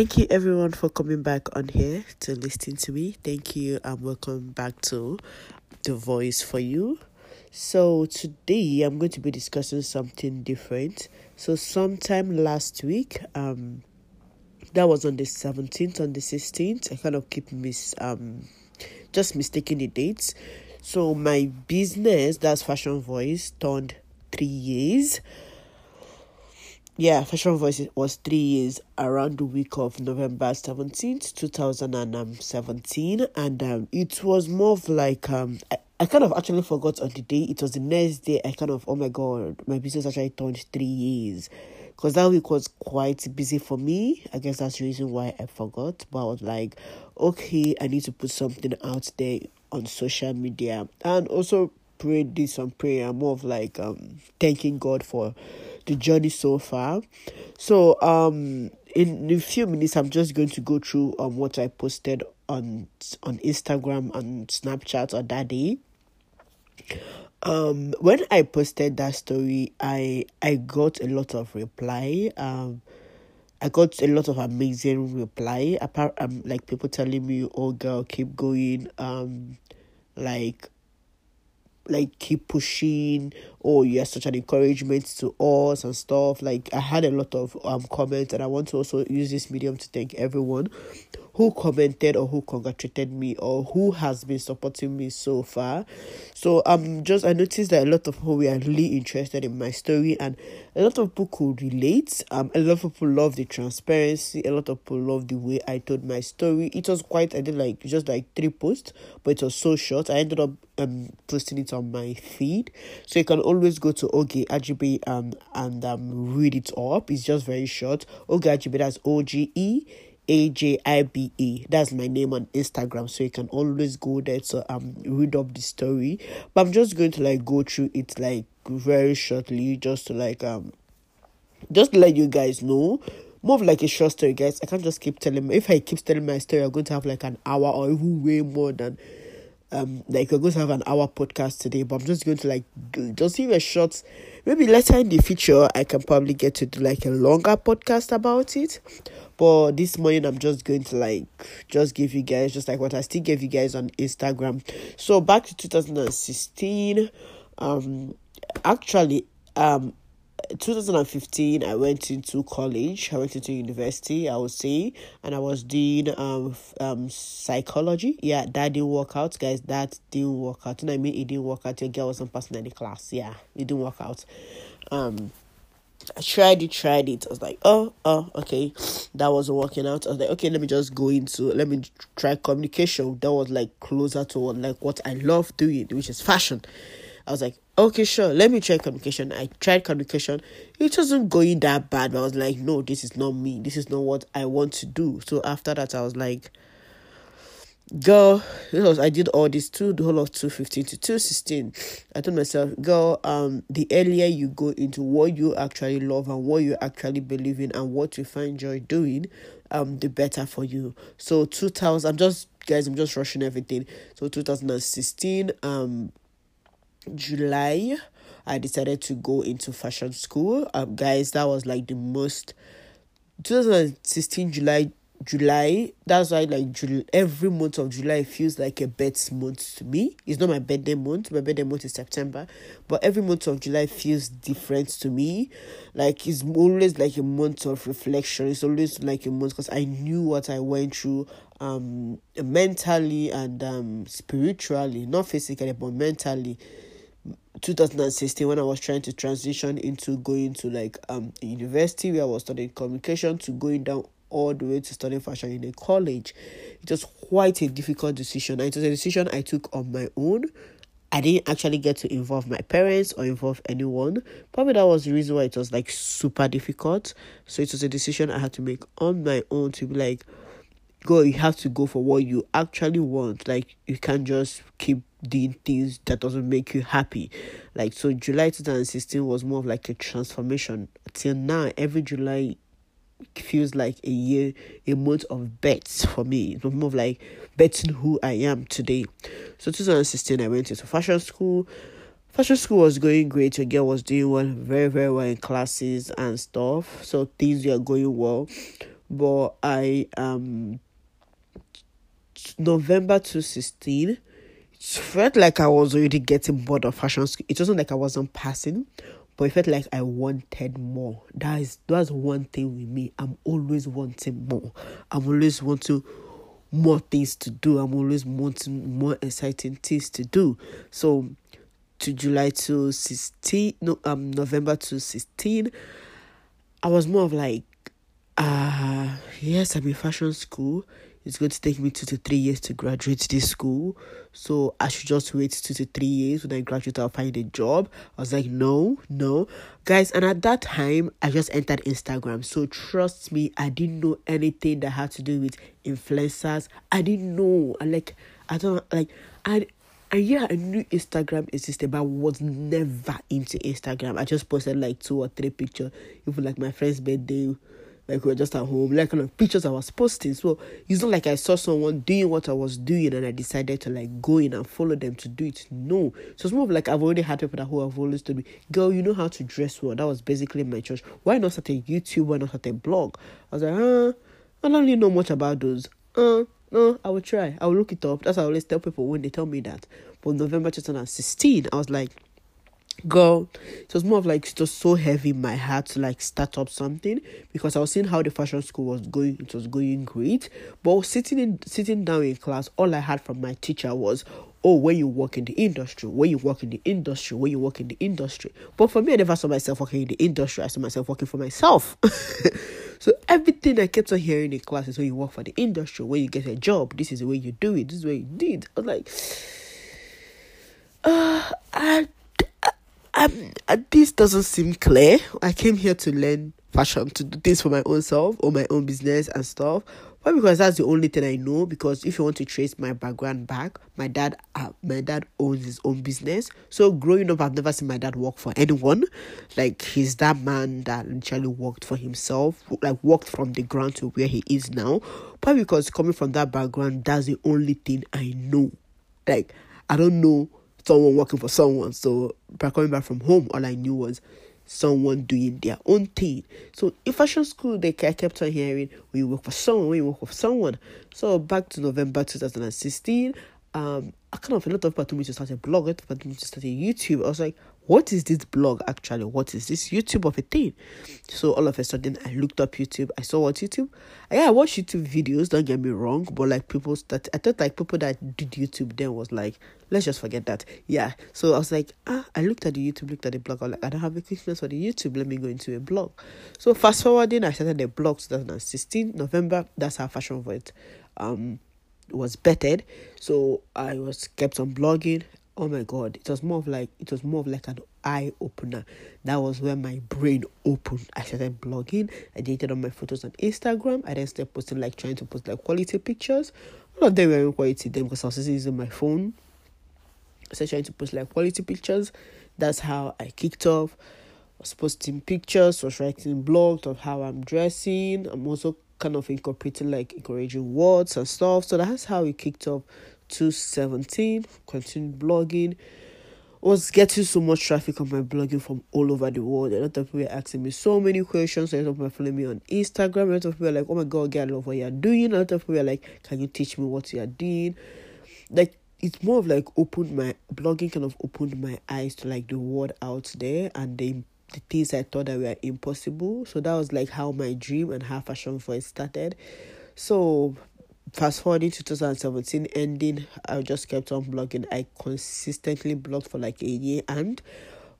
Thank you everyone for coming back on here to listen to me. Thank you and welcome back to The Voice for You. So today I'm going to be discussing something different. So sometime last week, um that was on the 17th on the 16th. I kind of keep miss um just mistaking the dates. So my business, that's Fashion Voice, turned three years yeah, Fashion Voice was three years around the week of November 17th, 2017. And um, it was more of like, um, I, I kind of actually forgot on the day. It was the next day I kind of, oh my God, my business actually turned three years. Because that week was quite busy for me. I guess that's the reason why I forgot. But I was like, okay, I need to put something out there on social media. And also pray, did some prayer, more of like um, thanking God for the journey so far. So um in a few minutes I'm just going to go through um what I posted on on Instagram and Snapchat on that day. Um when I posted that story I I got a lot of reply. Um I got a lot of amazing reply apart um like people telling me, Oh girl, keep going, um like like keep pushing oh you're such an encouragement to us and stuff like i had a lot of um comments and i want to also use this medium to thank everyone who commented or who congratulated me or who has been supporting me so far. So um just I noticed that a lot of people were really interested in my story and a lot of people could relate. Um a lot of people love the transparency, a lot of people love the way I told my story. It was quite I did like just like three posts, but it was so short. I ended up um posting it on my feed. So you can always go to Oge Ajibe um and um read it up. It's just very short. Oge Ajibe that's O G E a J I B E. That's my name on Instagram, so you can always go there to um read up the story. But I'm just going to like go through it like very shortly, just to like um just let you guys know. More of like a short story, guys. I can't just keep telling. If I keep telling my story, I'm going to have like an hour or even way more than um like we're going to have an hour podcast today but i'm just going to like just give a short maybe later in the future i can probably get to do like a longer podcast about it. But this morning i'm just going to like just give you guys just like what i still gave you guys on instagram. So back to 2016 um actually um 2015 i went into college. I went into university i would say and i was doing um um psychology. Yeah that didn't work out guys. That didn't work out. And i mean? It didn't work out. Your girl wasn't passing any class. Yeah it didn't work out. Um I tried it, tried it. I was like, oh, oh, okay, that wasn't working out. I was like, okay, let me just go into, let me try communication. That was like closer to what, like what I love doing, which is fashion. I was like, okay, sure, let me try communication. I tried communication. It wasn't going that bad. I was like, no, this is not me. This is not what I want to do. So after that, I was like, girl, was, I did all this too, the whole of 215 to 216. I told myself, girl, um, the earlier you go into what you actually love and what you actually believe in and what you find joy doing, um, the better for you. So 2000, I'm just, guys, I'm just rushing everything. So 2016, um, July, I decided to go into fashion school. Um, guys, that was like the most 2016 July July. That's why like every month of July feels like a birth month to me. It's not my birthday month. My birthday month is September, but every month of July feels different to me. Like it's always like a month of reflection. It's always like a month because I knew what I went through um mentally and um spiritually, not physically but mentally. 2016 when I was trying to transition into going to like um university where I was studying communication to going down all the way to studying fashion in a college. It was quite a difficult decision. it was a decision I took on my own. I didn't actually get to involve my parents or involve anyone. Probably that was the reason why it was like super difficult. So it was a decision I had to make on my own to be like, go, you have to go for what you actually want. Like you can't just keep doing things that doesn't make you happy. Like so July 2016 was more of like a transformation. Till now, every July feels like a year, a month of bets for me. It's more of like betting who I am today. So 2016, I went into fashion school. Fashion school was going great. Your girl was doing well, very very well in classes and stuff. So things were going well. but I um November 2016 it felt like I was already getting bored of fashion school. It wasn't like I wasn't passing, but it felt like I wanted more. That is that's one thing with me. I'm always wanting more. I'm always wanting more things to do. I'm always wanting more exciting things to do. So to July to 16 no um November to 16 I was more of like uh yes I'm in fashion school it's going to take me two to three years to graduate this school. So I should just wait two to three years when I graduate, I'll find a job. I was like, no, no. Guys, and at that time, I just entered Instagram. So trust me, I didn't know anything that had to do with influencers. I didn't know. I like, I don't like, I. And yeah, I knew Instagram existed, but I was never into Instagram. I just posted like two or three pictures, even like my friend's birthday like we were just at home, like kind of pictures I was posting. So it's not like I saw someone doing what I was doing and I decided to like go in and follow them to do it. No. So it's more like I've already had people that who have always told me, girl, you know how to dress well. That was basically my choice. Why not start a YouTube? Why not start a blog? I was like, huh, I don't really know much about those. Uh no, I will try. I will look it up. That's what I always tell people when they tell me that. But November 2016, I was like, girl it was more of like it was so heavy in my heart to like start up something because i was seeing how the fashion school was going it was going great. But sitting in sitting down in class all i had from my teacher was oh when you work in the industry when you work in the industry when you work in the industry. But for me i never saw myself working in the industry. I saw myself working for myself. So everything i kept on hearing in class is when you work for the industry when you get a job this is the way you do it this is what you did. I was like uh, I um, uh, this doesn't seem clear. I came here to learn fashion, to do things for my own self or my own business and stuff. But because that's the only thing I know. Because if you want to trace my background back, my dad, uh, my dad owns his own business. So growing up, I've never seen my dad work for anyone. Like he's that man that literally worked for himself, like worked from the ground to where he is now. But because coming from that background, that's the only thing I know. Like I don't know someone working for someone. So by coming back from home, all I knew was someone doing their own thing. So in fashion school, they I kept on hearing we work for someone, we work for someone. So back to November 2016, um, I kind of a lot of people told me to start a blog, a lot of me to start a YouTube. I was like, what is this blog actually? What is this YouTube of a thing? So all of a sudden, I looked up YouTube. I saw what YouTube. Yeah, I watched YouTube videos. Don't get me wrong, but like people that I thought like people that did YouTube then was like, let's just forget that. Yeah. So I was like, ah, I looked at the YouTube, looked at the blog. I was like, I don't have a quickness for the YouTube. Let me go into a blog. So fast forwarding, I started the blog 2016 November. That's how Fashion Voice um was bettered. So I was kept on blogging oh my god it was more of like it was more of like an eye opener. That was where my brain opened. I started blogging. I deleted all my photos on instagram. I then started posting like trying to post like quality pictures. A lot of them were in quality then because i was using my phone. So trying to post like quality pictures. That's how i kicked off. I was posting pictures was writing blogs of how i'm dressing. I'm also kind of incorporating like encouraging words and stuff. So that's how it kicked off 217, continued blogging. Was getting so much traffic on my blogging from all over the world. A lot of people were asking me so many questions. A lot of people following me on Instagram. A lot of people are like, "Oh my god, get I love what you're doing." A lot of people are like, "Can you teach me what you're doing?" Like it's more of like opened my blogging kind of opened my eyes to like the world out there and the the things I thought that were impossible. So that was like how my dream and how fashion voice started. So fast forwarding to 2017 ending i just kept on blogging. I consistently blogged for like a year and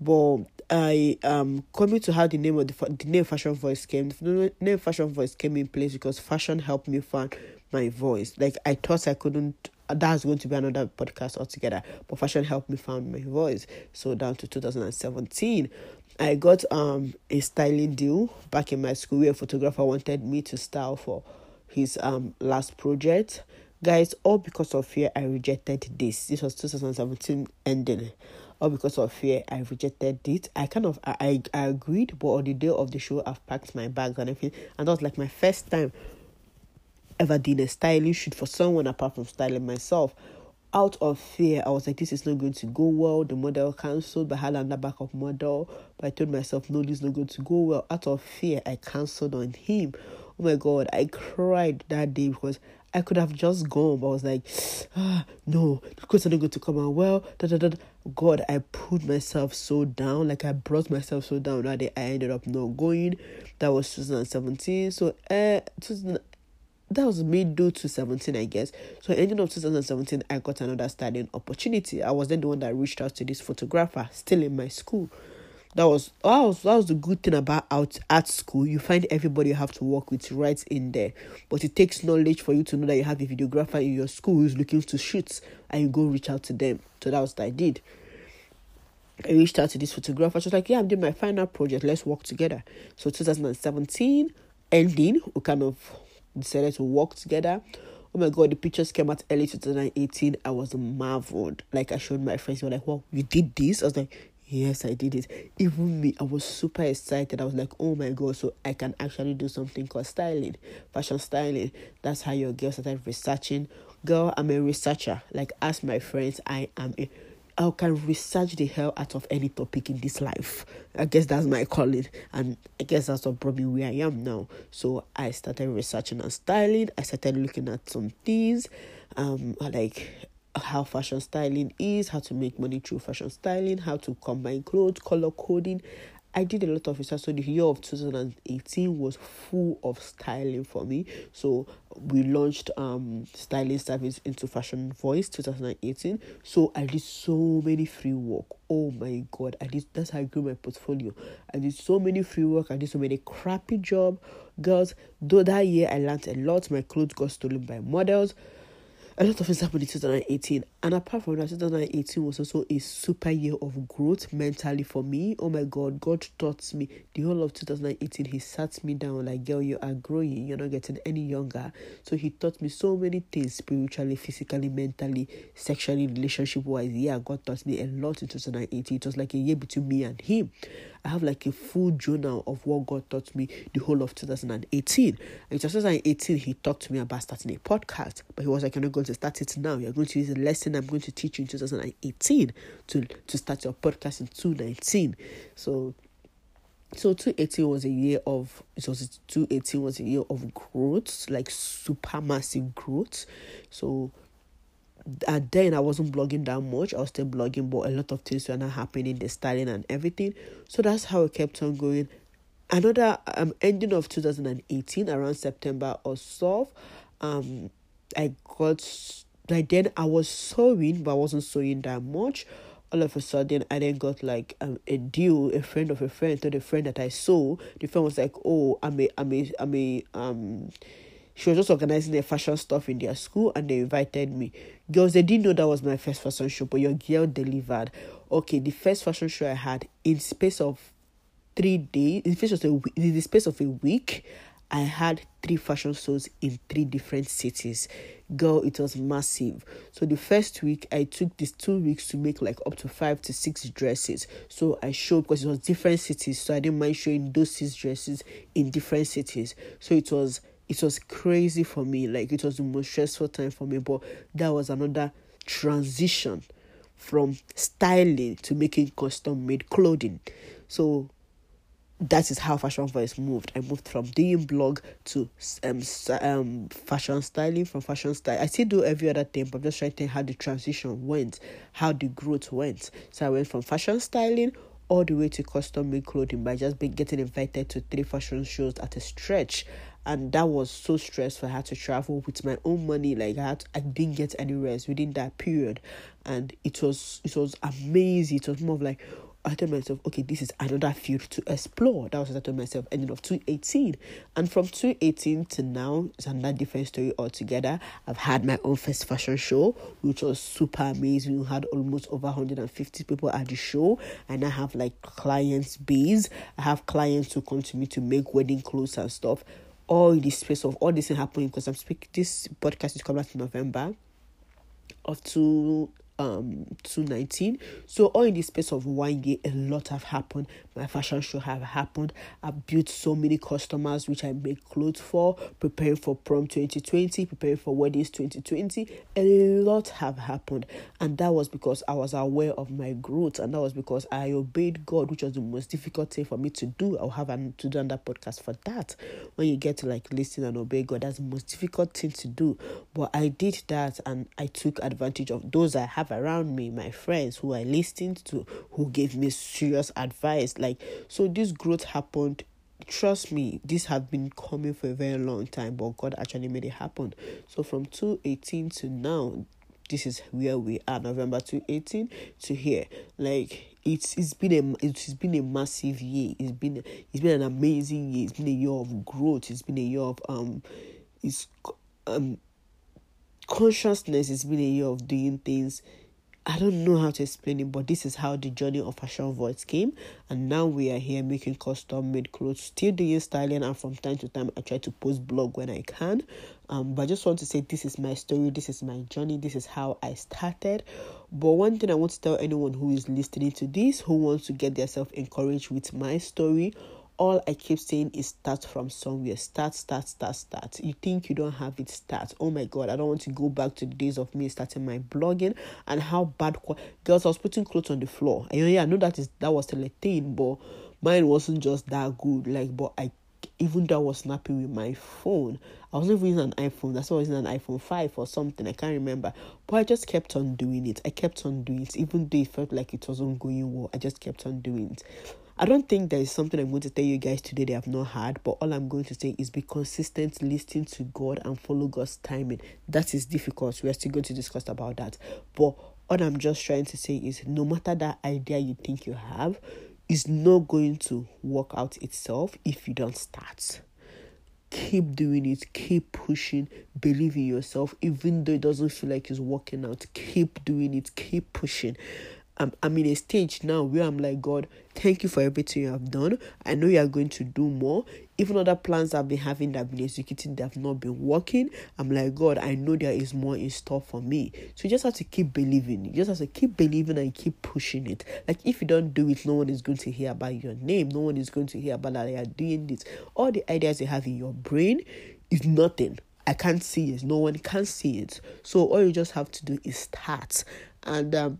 but i um coming to how the name of the, the name fashion voice came the name fashion voice came in place because fashion helped me find my voice. Like i thought i couldn't that's going to be another podcast altogether but fashion helped me find my voice. So down to 2017 i got um a styling deal back in my school where a photographer wanted me to style for his um last project. Guys, all because of fear, I rejected this. This was 2017 ending. All because of fear, I rejected it. I kind of I, I agreed, but on the day of the show, I've packed my bags and everything, and that was like my first time ever doing a styling shoot for someone apart from styling myself. Out of fear, I was like, this is not going to go well. The model cancelled, but I had another backup model. But I told myself, no, this is not going to go well. Out of fear, I cancelled on him Oh my god, I cried that day because I could have just gone, but I was like, ah, no, the are not going to come out well. Da, da, da. God, I put myself so down, like I brought myself so down that day I ended up not going. That was 2017. So, uh, that was mid to 17, I guess. So, ending of 2017, I got another studying opportunity. I was then the one that reached out to this photographer, still in my school that was that was that was the good thing about out at school. You find everybody you have to work with right in there. But it takes knowledge for you to know that you have a videographer in your school who's looking to shoot and you go reach out to them. So that was what I did. I reached out to this photographer. She was like, Yeah, I'm doing my final project. Let's work together. So 2017 ending, we kind of decided to work together. Oh my god, the pictures came out early 2018. I was marveled. Like I showed my friends, they were like, Wow, you did this? I was like, Yes, I did it. Even me, I was super excited. I was like, oh my god, so I can actually do something called styling, fashion styling. That's how your girl started researching. Girl, I'm a researcher. Like, ask my friends, I am a I can research the hell out of any topic in this life. I guess that's my calling, and I guess that's me where I am now. So I started researching and styling. I started looking at some things, um, like how fashion styling is, how to make money through fashion styling, how to combine clothes, color coding. I did a lot of research. So the year of 2018 was full of styling for me. So we launched um styling service into Fashion Voice 2018. So I did so many free work. Oh my god, I did that's how I grew my portfolio. I did so many free work, I did so many crappy job. Girls, though that year I learned a lot, my clothes got stolen by models a lot of things happened in 2018 and apart from that 2018 was also a super year of growth mentally for me. Oh my god god taught me. The whole of 2018 he sat me down like girl you are growing. You're not getting any younger. So he taught me so many things spiritually physically mentally sexually relationship wise yeah god taught me a lot in 2018 it was like a year between me and him I have like a full journal of what God taught me the whole of 2018. And in 2018, He talked to me about starting a podcast, but He was like, You're not going to start it now. You're going to use a lesson I'm going to teach you in 2018 to, to start your podcast in 2019. So so 2018 was a year of it was 2018 was a year of growth like super massive growth so and then I wasn't blogging that much. I was still blogging, but a lot of things were not happening, the styling and everything. So that's how it kept on going. Another um ending of 2018, around September or so, um, I got like then I was sewing, but I wasn't sewing that much. All of a sudden, I then got like um, a deal. A friend of a friend told a friend that I saw. The friend was like, "Oh, I'm a, I'm a, I'm a um." She was just organizing the fashion stuff in their school and they invited me. Girls, they didn't know that was my first fashion show, but your girl delivered. Okay, the first fashion show I had in space of three days, in space of a week, in the space of a week, I had three fashion shows in three different cities. Girl, it was massive. So the first week, I took these two weeks to make like up to five to six dresses. So I showed because it was different cities, so I didn't mind showing those six dresses in different cities. So it was it was crazy for me. Like it was the most stressful time for me, but that was another transition from styling to making custom made clothing. So that is how Fashion Voice moved. I moved from doing blog to um, um fashion styling, from fashion style. I still do every other thing, but I'm just trying to think how the transition went, how the growth went. So I went from fashion styling all the way to custom made clothing by just being getting invited to three fashion shows at a stretch and that was so stressful. I had to travel with my own money. Like I had, to, I didn't get any rest within that period, and it was it was amazing. It was more of like I told myself, okay, this is another field to explore. That was what I told myself ending of 2018. And from 2018 to now, it's another different story altogether. I've had my own first fashion show, which was super amazing. We had almost over 150 people at the show. And I have like clients base. I have clients who come to me to make wedding clothes and stuff all the space of all this happening because I'm speaking this podcast is coming out in November of two um 219 so all in the space of one year a lot have happened. My fashion show have happened. I've built so many customers which i make clothes for preparing for prom 2020 preparing for weddings 2020 a lot have happened. And that was because i was aware of my growth. And that was because i obeyed god which was the most difficult thing for me to do. I'll have an, to do another podcast for that. When you get to like listen and obey god that's the most difficult thing to do. But i did that and i took advantage of those i have have around me, my friends who I listened to, who gave me serious advice. Like, so this growth happened. Trust me, this had been coming for a very long time, but God actually made it happen. So from 218 to now, this is where we are, November 218 to here. Like it's it's been a it's been a massive year. It's been it's been an amazing year. It's been a year of growth. It's been a year of um it's um consciousness has been a year of doing things. I don't know how to explain it, but this is how the journey of Fashion Voice came. And now we are here making custom made clothes, still doing styling, and from time to time I try to post blog when I can. Um, but I just want to say this is my story, this is my journey, this is how I started. But one thing I want to tell anyone who is listening to this, who wants to get themselves encouraged with my story all I keep saying is start from somewhere. Start, start, start, start. You think you don't have it, start. Oh my god, I don't want to go back to the days of me starting my blogging and how bad girls I was putting clothes on the floor. And yeah, I know that is that was still a thing, but mine wasn't just that good. Like, but I even though I was snapping with my phone, I wasn't using an iPhone. That's why I was using an iPhone 5 or something. I can't remember. But I just kept on doing it. I kept on doing it. Even though it felt like it wasn't going well, I just kept on doing it. I don't think there is something I'm going to tell you guys today they have not had, but all I'm going to say is be consistent, listen to God, and follow God's timing. That is difficult. We are still going to discuss about that. But all I'm just trying to say is no matter that idea you think you have, is not going to work out itself if you don't start. Keep doing it, keep pushing, believe in yourself, even though it doesn't feel like it's working out. Keep doing it, keep pushing. I'm, I'm in a stage now where I'm like, God, thank you for everything you have done. I know you are going to do more. Even other plans I've been having that have been executing that have not been working. I'm like, God, I know there is more in store for me. So you just have to keep believing. You just have to keep believing and keep pushing it. Like if you don't do it, no one is going to hear about your name. No one is going to hear about that you are doing this. All the ideas you have in your brain is nothing. I can't see it. No one can see it. So all you just have to do is start. And um,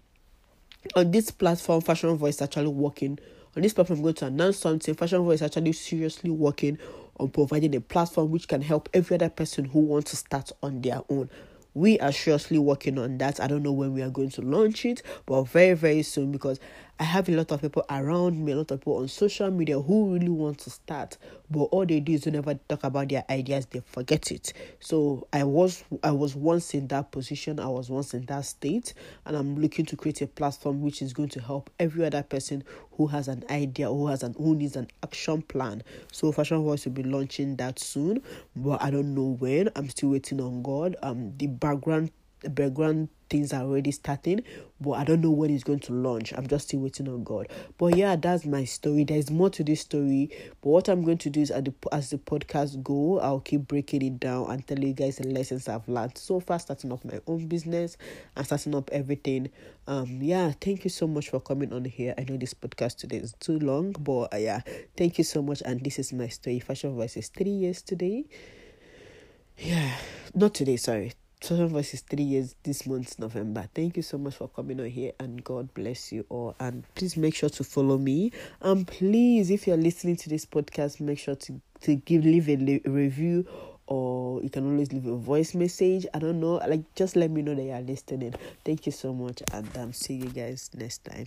on this platform, Fashion Voice actually working. On this platform, I'm going to announce something. Fashion Voice actually seriously working on providing a platform which can help every other person who wants to start on their own we are seriously working on that. I don't know when we are going to launch it, but very, very soon because I have a lot of people around me, a lot of people on social media who really want to start, but all they do is they talk about their ideas, they forget it. So I was I was once in that position, I was once in that state, and I'm looking to create a platform which is going to help every other person who has an idea, who has an who needs an action plan. So Fashion Voice will be launching that soon, but I don't know when. I'm still waiting on God. Um the background the background things are already starting, but I don't know when it's going to launch. I'm just still waiting on God. But yeah, that's my story. There's more to this story. But what I'm going to do is the, as the podcast go, I'll keep breaking it down and tell you guys the lessons I've learned so far, starting up my own business and starting up everything. Um, yeah, thank you so much for coming on here. I know this podcast today is too long, but uh, yeah, thank you so much. And this is my story. Fashion Voice is three years today. Yeah, not today, sorry Is three years this month, November. Thank you so much for coming on here and God bless you all. And please make sure to follow me. And please, if you're listening to this podcast, make sure to, to give leave a review or you can always leave a voice message. I don't know. Like just let me know that you're listening. Thank you so much and um see you guys next time.